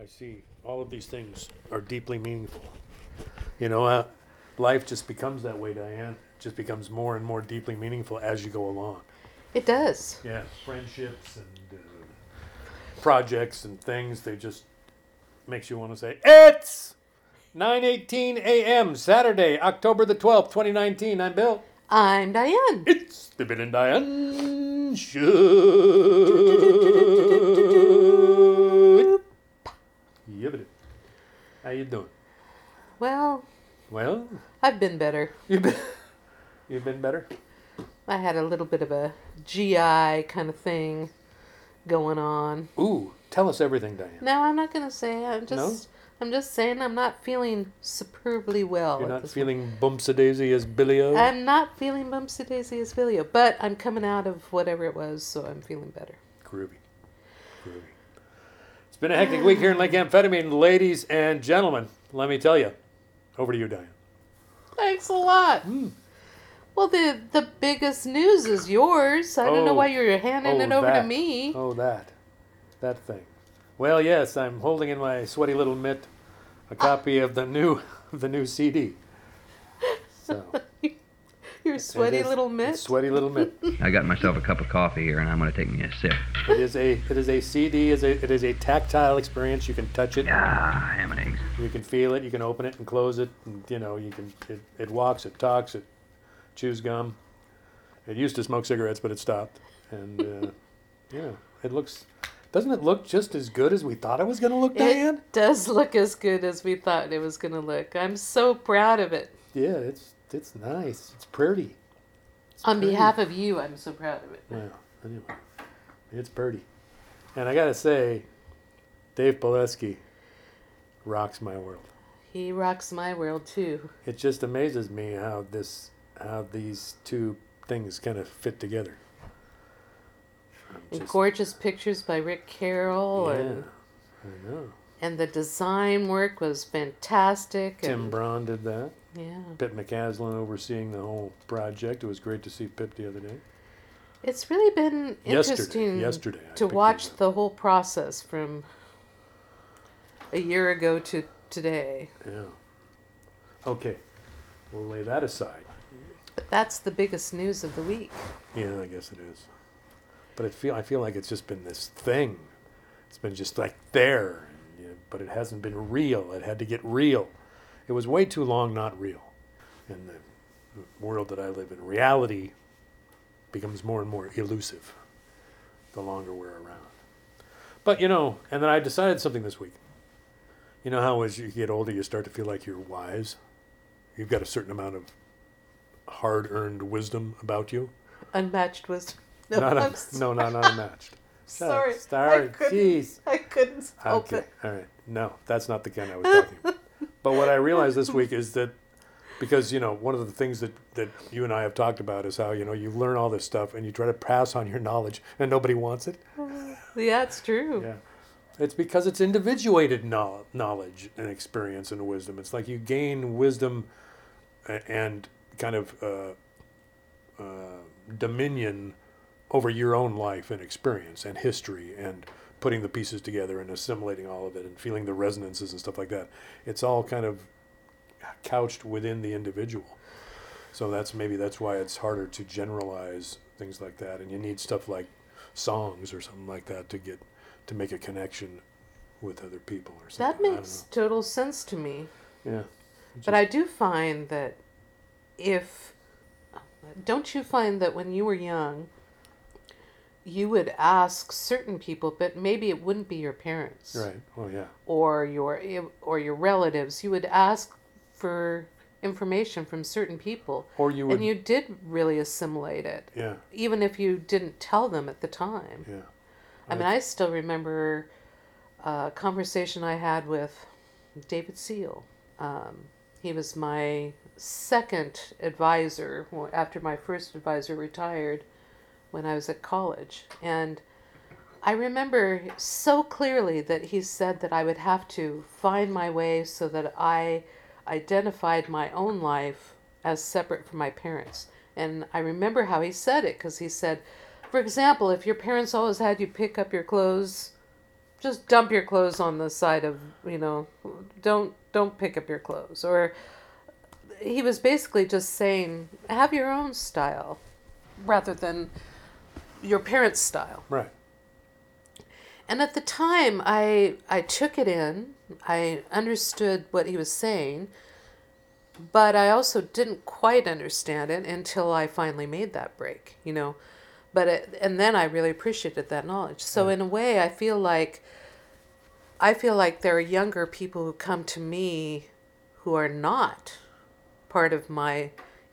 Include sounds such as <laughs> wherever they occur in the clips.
I see all of these things are deeply meaningful. You know, uh, life just becomes that way, Diane. It just becomes more and more deeply meaningful as you go along. It does. Yeah, friendships and uh, projects and things, they just makes you want to say, It's 9:18 a.m. Saturday, October the 12th, 2019. I'm Bill. I'm Diane. It's the Bill and Diane Show. You doing? Well, Well, I've been better. you've been <laughs> you've been better. I had a little bit of a GI kind of thing going on. Ooh, tell us everything, Diane. No, I'm not gonna say. I'm just. I'm just saying I'm not feeling superbly well. You're not feeling bumpsa daisy as Billy O. I'm not feeling bumpsy daisy as Vilio, but I'm coming out of whatever it was, so I'm feeling better. Groovy. Groovy. It's been a hectic week here in Lake Amphetamine, ladies and gentlemen. Let me tell you. Over to you, Diane. Thanks a lot. Hmm. Well, the the biggest news is yours. I don't know Oh. why you're handing Oh, it over that. to me. Oh, that. That thing. Well, yes, I'm holding in my sweaty little mitt a copy of the new <laughs> the new CD. So, <laughs> <laughs> Your sweaty it is- little mitt. Sweaty little mitt. <laughs> I got myself a cup of coffee here, and I'm going to take me a sip. It is a it is a CD. Is a it is a tactile experience. You can touch it. Ah, ham and eggs. You can feel it. You can open it and close it. And, you know, you can. It, it walks. It talks. It chews gum. It used to smoke cigarettes, but it stopped. And uh, <laughs> yeah, it looks. Doesn't it look just as good as we thought it was going to look, Diane? It does look as good as we thought it was going to look. I'm so proud of it. Yeah, it's it's nice. It's pretty. It's On pretty. behalf of you, I'm so proud of it. Well, anyway, it's pretty. And I gotta say, Dave Pileski rocks my world. He rocks my world too. It just amazes me how this how these two things kind of fit together. Just- gorgeous pictures by Rick Carroll, yeah, and I know. and the design work was fantastic. Tim and, Braun did that. Yeah, Pip McCaslin overseeing the whole project. It was great to see Pip the other day. it's really been Yesterday, interesting yesterday I to watch the whole process from a year ago to today. Yeah. Okay, we'll lay that aside. But that's the biggest news of the week. Yeah, I guess it is. But it feel I feel like it's just been this thing. It's been just like there, you know, but it hasn't been real. It had to get real. It was way too long not real. In the world that I live in, reality becomes more and more elusive the longer we're around. But you know, and then I decided something this week. You know how as you get older, you start to feel like you're wise. You've got a certain amount of hard-earned wisdom about you. Unmatched wisdom. No, not no, no, not <laughs> unmatched. Up. sorry. I Sorry. couldn't, Jeez. I couldn't help Okay. it. All right. No, that's not the kind I was talking about. But what I realized this week <laughs> is that because you know one of the things that that you and I have talked about is how you know you learn all this stuff and you try to pass on your knowledge and nobody wants it. <laughs> Yeah, it's true. Yeah. It's because it's individuated knowledge and experience and wisdom. It's like you gain wisdom and kind of uh, uh, dominion over your own life and experience and history and putting the pieces together and assimilating all of it and feeling the resonances and stuff like that. It's all kind of couched within the individual. So that's maybe that's why it's harder to generalize things like that, and you need stuff like songs or something like that to get to make a connection with other people or something. That makes total sense to me. yeah. But I do find that if don't you find that when you were young you would ask certain people but maybe it wouldn't be your parents Right. Oh yeah. or your or your relatives you would ask for information from certain people Or you would. and you did really assimilate it yeah. even if you didn't tell them at the time Yeah. I mean, I still remember a conversation I had with David Seal. Um, he was my second advisor after my first advisor retired when I was at college. And I remember so clearly that he said that I would have to find my way so that I identified my own life as separate from my parents. And I remember how he said it because he said, for example, if your parents always had you pick up your clothes just dump your clothes on the side of you know don't don't pick up your clothes or he was basically just saying have your own style rather than your parents style. Right. and at the time i i took it in. I understood what he was saying but i also didn't quite understand it until i finally made that break you know? But it, and then i really appreciated that knowledge. So in a way i feel like i feel like there are younger people who come to me who are not part of my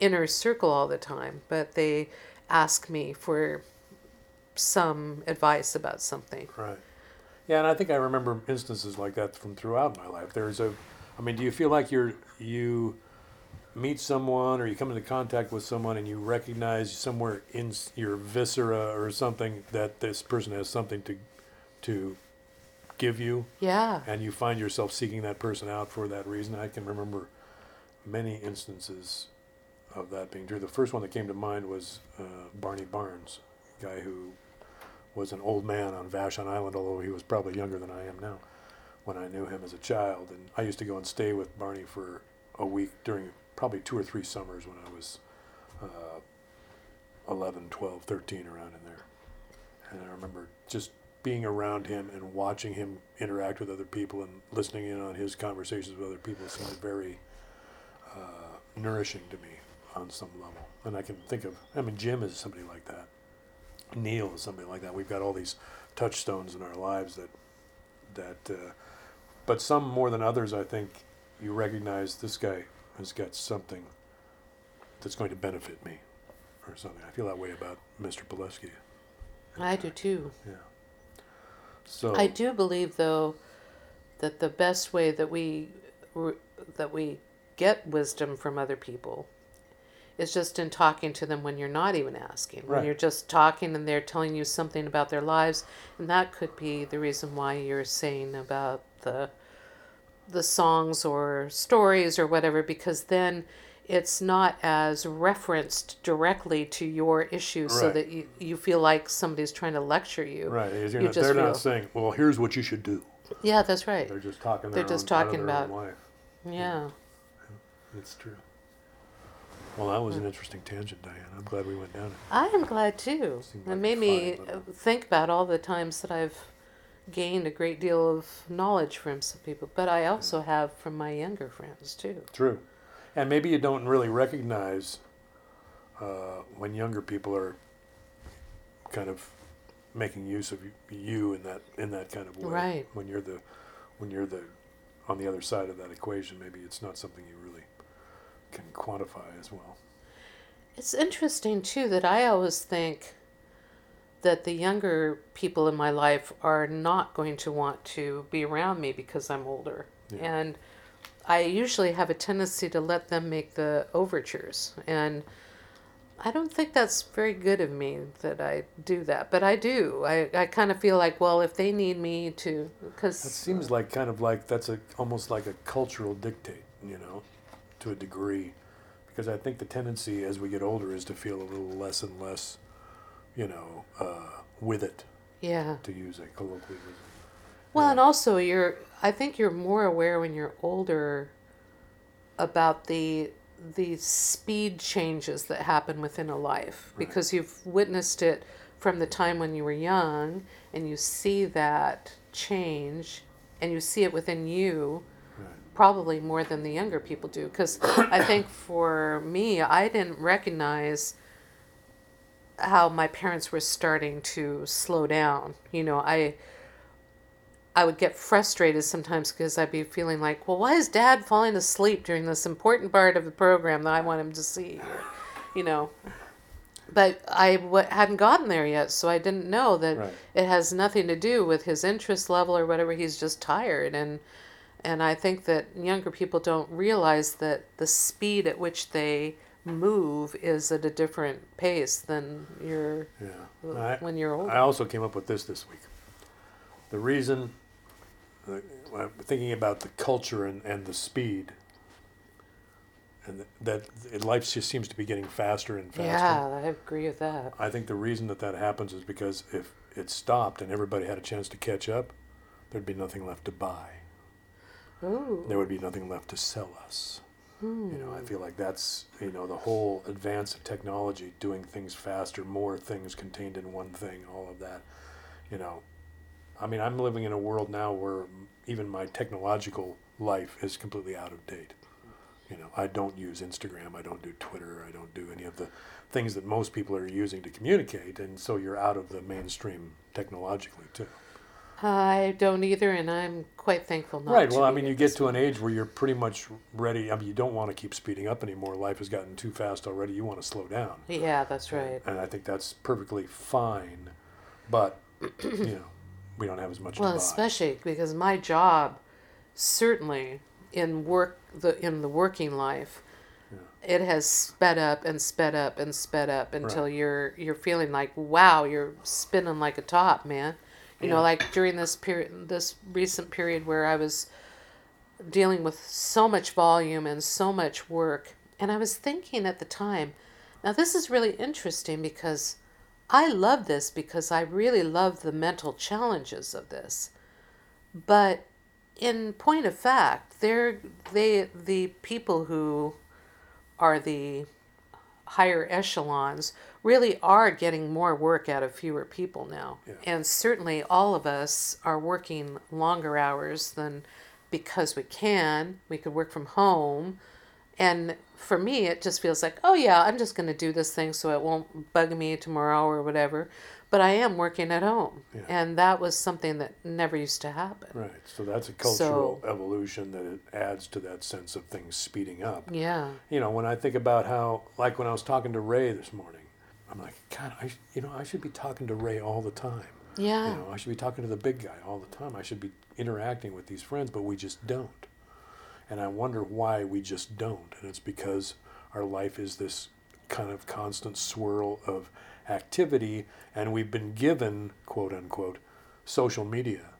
inner circle all the time but they ask me for some advice about something Right. Yeah, and I think I remember instances like that from throughout my life. There's a, I mean, do you feel like you're you meet someone or you come into contact with someone and you recognize somewhere in your viscera or something that this person has something to to give you, yeah and you find yourself seeking that person out for that reason? I can remember many instances of that being true. The first one that came to mind was uh, Barney Barnes, guy who was an old man on Vashon Island, although he was probably younger than I am now when I knew him as a child. And I used to go and stay with Barney for a week during probably two or three summers when I was uh, 11, 12, 13, around in there. And I remember just being around him and watching him interact with other people and listening in on his conversations with other people seemed very uh, nourishing to me on some level. And I can think of, I mean, Jim is somebody like that. Neil or something like that. We've got all these touchstones in our lives that, that, uh, but some more than others, I think you recognize this guy has got something that's going to benefit me or something. I feel that way about Mr. Pileski. i do too Yeah. So I do believe, though, that the best way that we that we get wisdom from other people is just in talking to them when you're not even asking. When Right. you're just talking and they're telling you something about their lives, and that could be the reason why you're saying about the the songs or stories or whatever, because then it's not as referenced directly to your issue, so that you, you feel like somebody's trying to lecture you. right, you're you not, they're feel- not saying, "Well, here's what you should do." Yeah, that's right. They're just talking. They're just own, talking about- life. Yeah. It's true. Well, that was an interesting tangent, Diane. I'm glad we went down it. I am glad too. It like made me but- think about all the times that I've gained a great deal of knowledge from some people, but I also have from my younger friends too. True, and maybe you don't really recognize uh, when younger people are kind of making use of you in that in that kind of way. Right. When you're the when you're the on the other side of that equation, maybe it's not something you really can quantify as well. It's interesting too that I always think that the younger people in my life are not going to want to be around me because I'm older. Yeah. And I usually have a tendency to let them make the overtures. And I don't think that's very good of me that I do that, but I do. I, I kind of feel like, well, if they need me to, because seems like kind of like that's a almost like a cultural dictate, you know, to a degree, because I think the tendency as we get older is to feel a little less and less, you know, uh, with it, yeah. to use a colloquialism. Well, Yeah. and also you're I think you're more aware when you're older about the the speed changes that happen within a life Right. because you've witnessed it from the time when you were young and you see that change and you see it within you. Probably more than the younger people do because i think <coughs> for me i didn't recognize how my parents were starting to slow down you know i i would get frustrated sometimes because i'd be feeling like well why is dad falling asleep during this important part of the program that i want him to see you know but I w- hadn't gotten there yet, so I didn't know that Right. it has nothing to do with his interest level or whatever. He's just tired, and and I think that younger people don't realize that the speed at which they move is at a different pace than your Yeah. I, when you're older. I also came up with this this week. The reason, I'm thinking about the culture and, and the speed, and that that life just seems to be getting faster and faster. yeah, I agree with that. I think the reason that that happens is because if it stopped and everybody had a chance to catch up, there'd be nothing left to buy. Ooh. There would be nothing left to sell us. You know, I hmm. feel like that's you know the whole advance of technology, doing things faster, more things contained in one thing, all of that. You know, I mean, I'm living in a world now where even my technological life is completely out of date. You know, I don't use Instagram, I don't do Twitter, I don't do any of the things that most people are using to communicate, and so you're out of the mainstream technologically too. I don't either, and I'm quite thankful not Right. Well, I mean, you get to an age where you're pretty much ready. I mean, you don't want to keep speeding up anymore. Life has gotten too fast already. You want to slow down. Yeah, that's right. And I think that's perfectly fine. But, you know, we don't have as much Well, especially because my job, certainly in work the in the working life, it has sped up and sped up and sped up until Right. you're you're feeling like wow, you're spinning like a top, man. You know, like during this period, this recent period where I was dealing with so much volume and so much work, and I was thinking at the time, now this is really interesting because I love this because I really love the mental challenges of this. But in point of fact, they're they the people who are the higher echelons really are getting more work out of fewer people now. Yeah. And certainly all of us are working longer hours than because we can. We could work from home. And for me, it just feels like, oh, yeah, I'm just going to do this thing so it won't bug me tomorrow or whatever. But I am working at home. Yeah. And that was something that never used to happen. Right. So that's a cultural evolution that it adds to that sense of things speeding up. Yeah. You know, when I think about how, like when I was talking to Ray this morning, I'm like, God, I, you know, I should be talking to Ray all the time. Yeah. You know, I should be talking to the big guy all the time. I should be interacting with these friends, but we just don't. And I wonder why we just don't. And it's because our life is this kind of constant swirl of activity, and we've been given, quote unquote, social media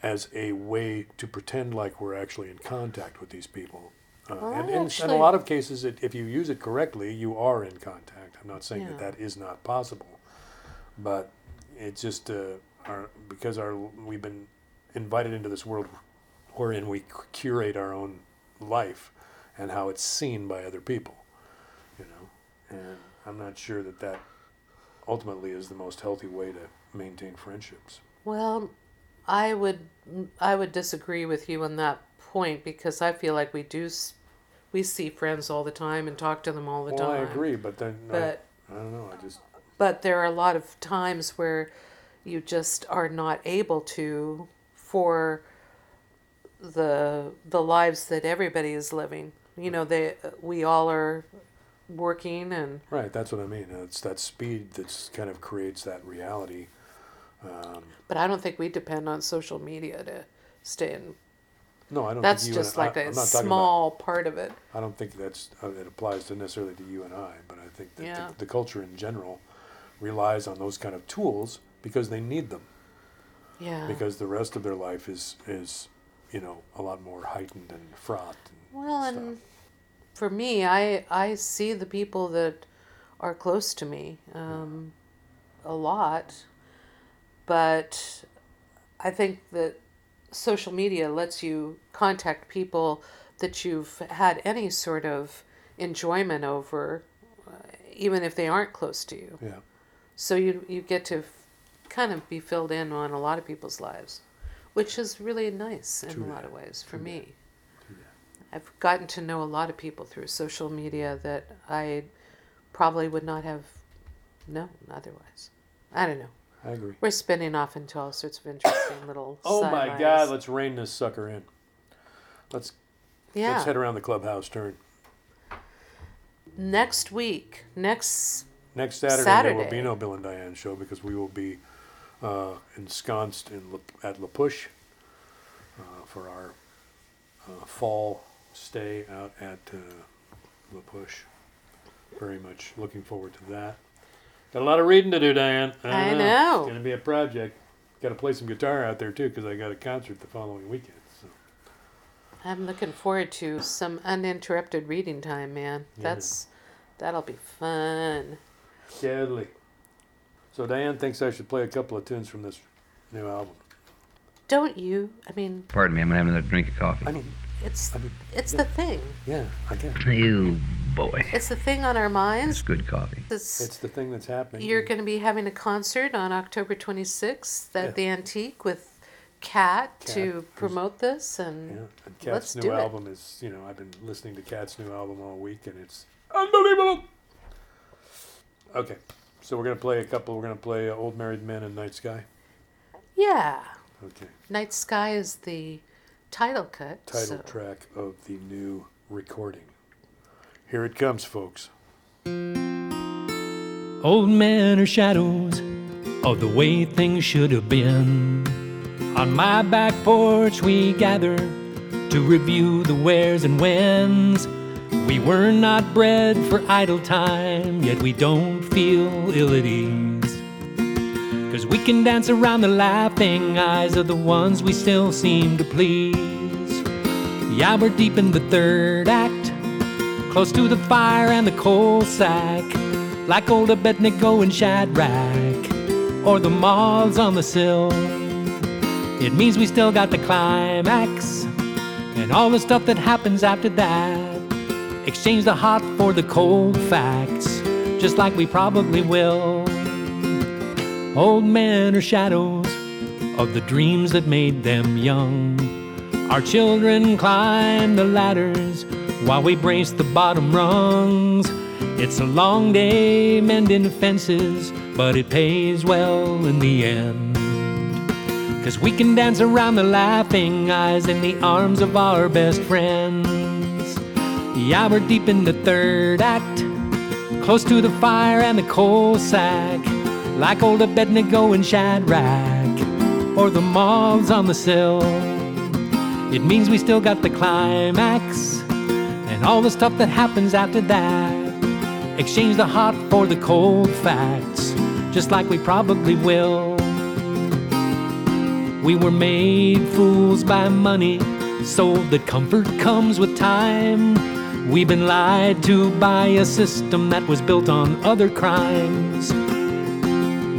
as a way to pretend like we're actually in contact with these people. Uh, Well, and in, in a lot of cases, it, if you use it correctly, you are in contact. I'm not saying that that is not possible, but it's just uh, our because our we've been invited into this world wherein we curate our own life and how it's seen by other people, you know. And I'm not sure that that ultimately is the most healthy way to maintain friendships. Well, I would I would disagree with you on that point because I feel like we do we see friends all the time and talk to them all the well, time. I agree, but then But I, I don't know. I just but there are a lot of times where you just are not able to for the the lives that everybody is living. You know, they we all are working and right. That's what I mean. It's that speed that's kind of creates that reality. Um, but I don't think we depend on social media to stay in. No, I don't. That's think you just and, like I, a talking about- small part of it. I don't think that's uh, it applies to necessarily to you and I, but I think that Yeah. the, the culture in general relies on those kind of tools because they need them Yeah. because the rest of their life is is you know a lot more heightened and fraught. And Well, stuff. and for me, I I see the people that are close to me um, a lot, but I think that social media lets you contact people that you've had any sort of enjoyment over, uh, even if they aren't close to you. yeah, So you you get to kind of be filled in on a lot of people's lives, which is really nice in True a lot that. of ways for True me. I've gotten to know a lot of people through social media that I probably would not have known otherwise. I don't know. I agree. We're spinning off into all sorts of interesting <coughs> little. Oh my sidelights. God! Let's rein this sucker in. Let's Yeah. let's head around the clubhouse turn. Next week, next Next Saturday, there will be no Bill and Diane show because we will be uh, ensconced in La, at La Push uh, for our uh, fall stay out at uh, La Push. Very much looking forward to that. Got a lot of reading to do, Diane. I know. It's going to be a project. Got to play some guitar out there too because I got a concert the following weekend. So. I'm looking forward to some uninterrupted reading time, man. Yeah. That's that'll be fun. Deadly. So Diane thinks I should play a couple of tunes from this new album. don't you? I mean, Pardon me, I'm gonna have another drink of coffee. I mean, it's I mean, it's the thing. yeah, I guess You boy, It's the thing on our minds. it's good coffee. It's, it's the thing that's happening. you're going to be having a concert on October 26th at Yeah. the Antique with Cat, Cat, to who's- promote this, and Yeah, and Cat's let's new do it. album is, you know, I've been listening to Cat's new album all week and it's unbelievable. Okay, so we're going to play a couple. We're going to play uh, Old Married Men and Night Sky. yeah, Okay, Night Sky is the title cut. title so. track of the new recording. Here it comes, folks. Old men are shadows of the way things should have been. On my back porch, we gather to review the wheres and whens. We were not bred for idle time, yet we don't feel ill at ease. Cause we can dance around the laughing eyes of the ones we still seem to please. Yeah, we're deep in the third act, close to the fire and the coal sack, like old Abednego and Shadrach, or the moths on the sill. It means we still got the climax, and all the stuff that happens after that. Exchange the hot for the cold facts, just like we probably will. Old men are shadows of the dreams that made them young. Our children climb the ladders while we brace the bottom rungs. It's a long day mending fences, but it pays well in the end. Cause we can dance around the laughing eyes in the arms of our best friends. Yeah, we're deep in the third act, close to the fire and the coal sack, like old Abednego and Shadrach, or the moths on the sill. It means we still got the climax and all the stuff that happens after that. Exchange the hot for the cold facts, just like we probably will. We were made fools by money, sold that comfort comes with time. We've been lied to by a system that was built on other crimes.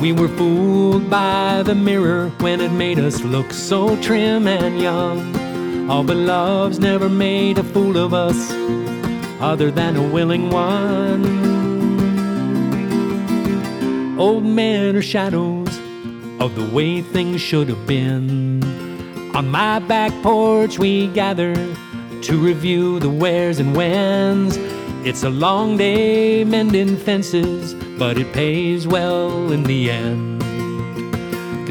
We were fooled by the mirror when it made us look so trim and young. All but love's never made a fool of us, other than a willing one. Old men are shadows of the way things should have been. On my back porch, we gather to review the wheres and whens. It's a long day mending fences, but it pays well in the end.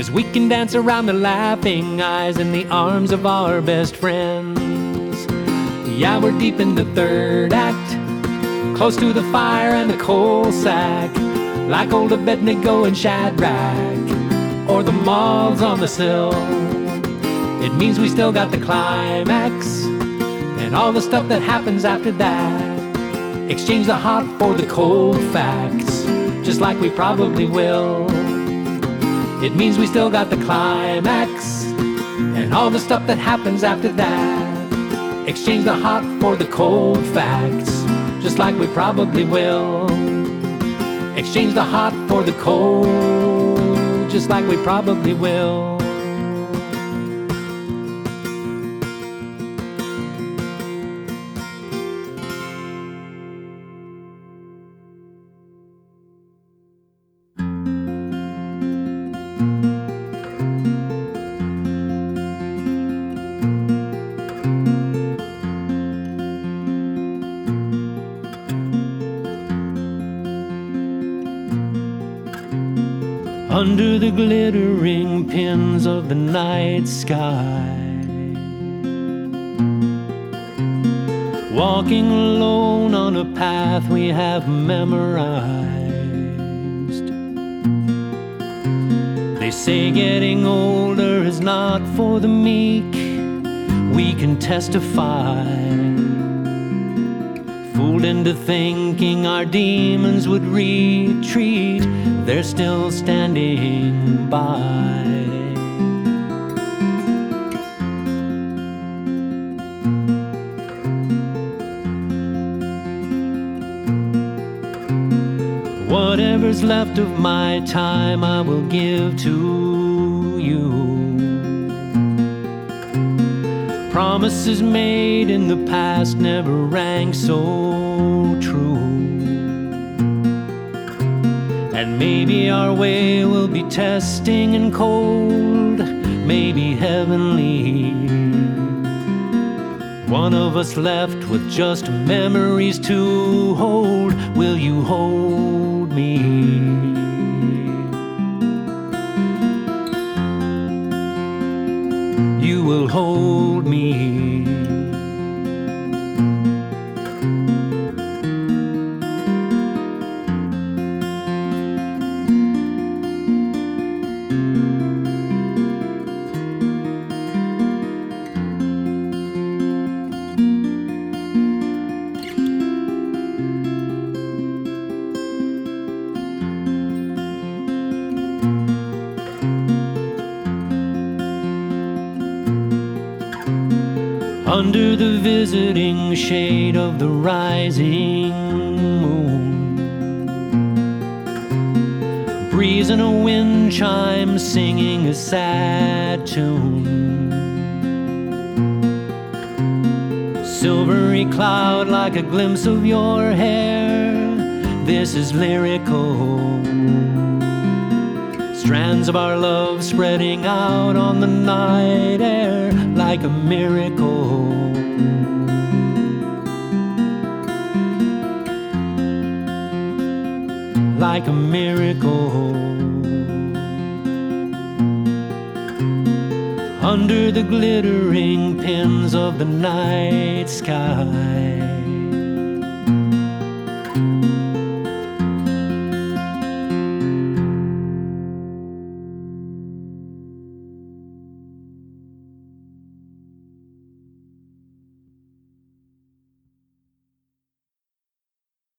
Cause we can dance around the laughing eyes in the arms of our best friends. Yeah, we're deep in the third act, close to the fire and the coal sack, like old Abednego and Shadrach, or the moths on the sill. It means we still got the climax and all the stuff that happens after that. Exchange the hot for the cold facts, just like we probably will. It means we still got the climax and all the stuff that happens after that. Exchange the hot for the cold facts, just like we probably will. Exchange the hot for the cold, just like we probably will. The glittering pins of the night sky. Walking alone on a path we have memorized. They say getting older is not for the meek, we can testify. Fooled into thinking our demons would retreat, they're still standing by. Whatever's left of my time, I will give to Promises made in the past never rang so true. And maybe our way will be testing and cold, maybe heavenly. One of us left with just memories to hold. Will you hold me? Will hold me. Under the visiting shade of the rising moon. Breeze and a wind chime singing a sad tune. Silvery cloud like a glimpse of your hair. This is lyrical. Strands of our love spreading out on the night air like a miracle. Like a miracle. Under the glittering pins of the night sky.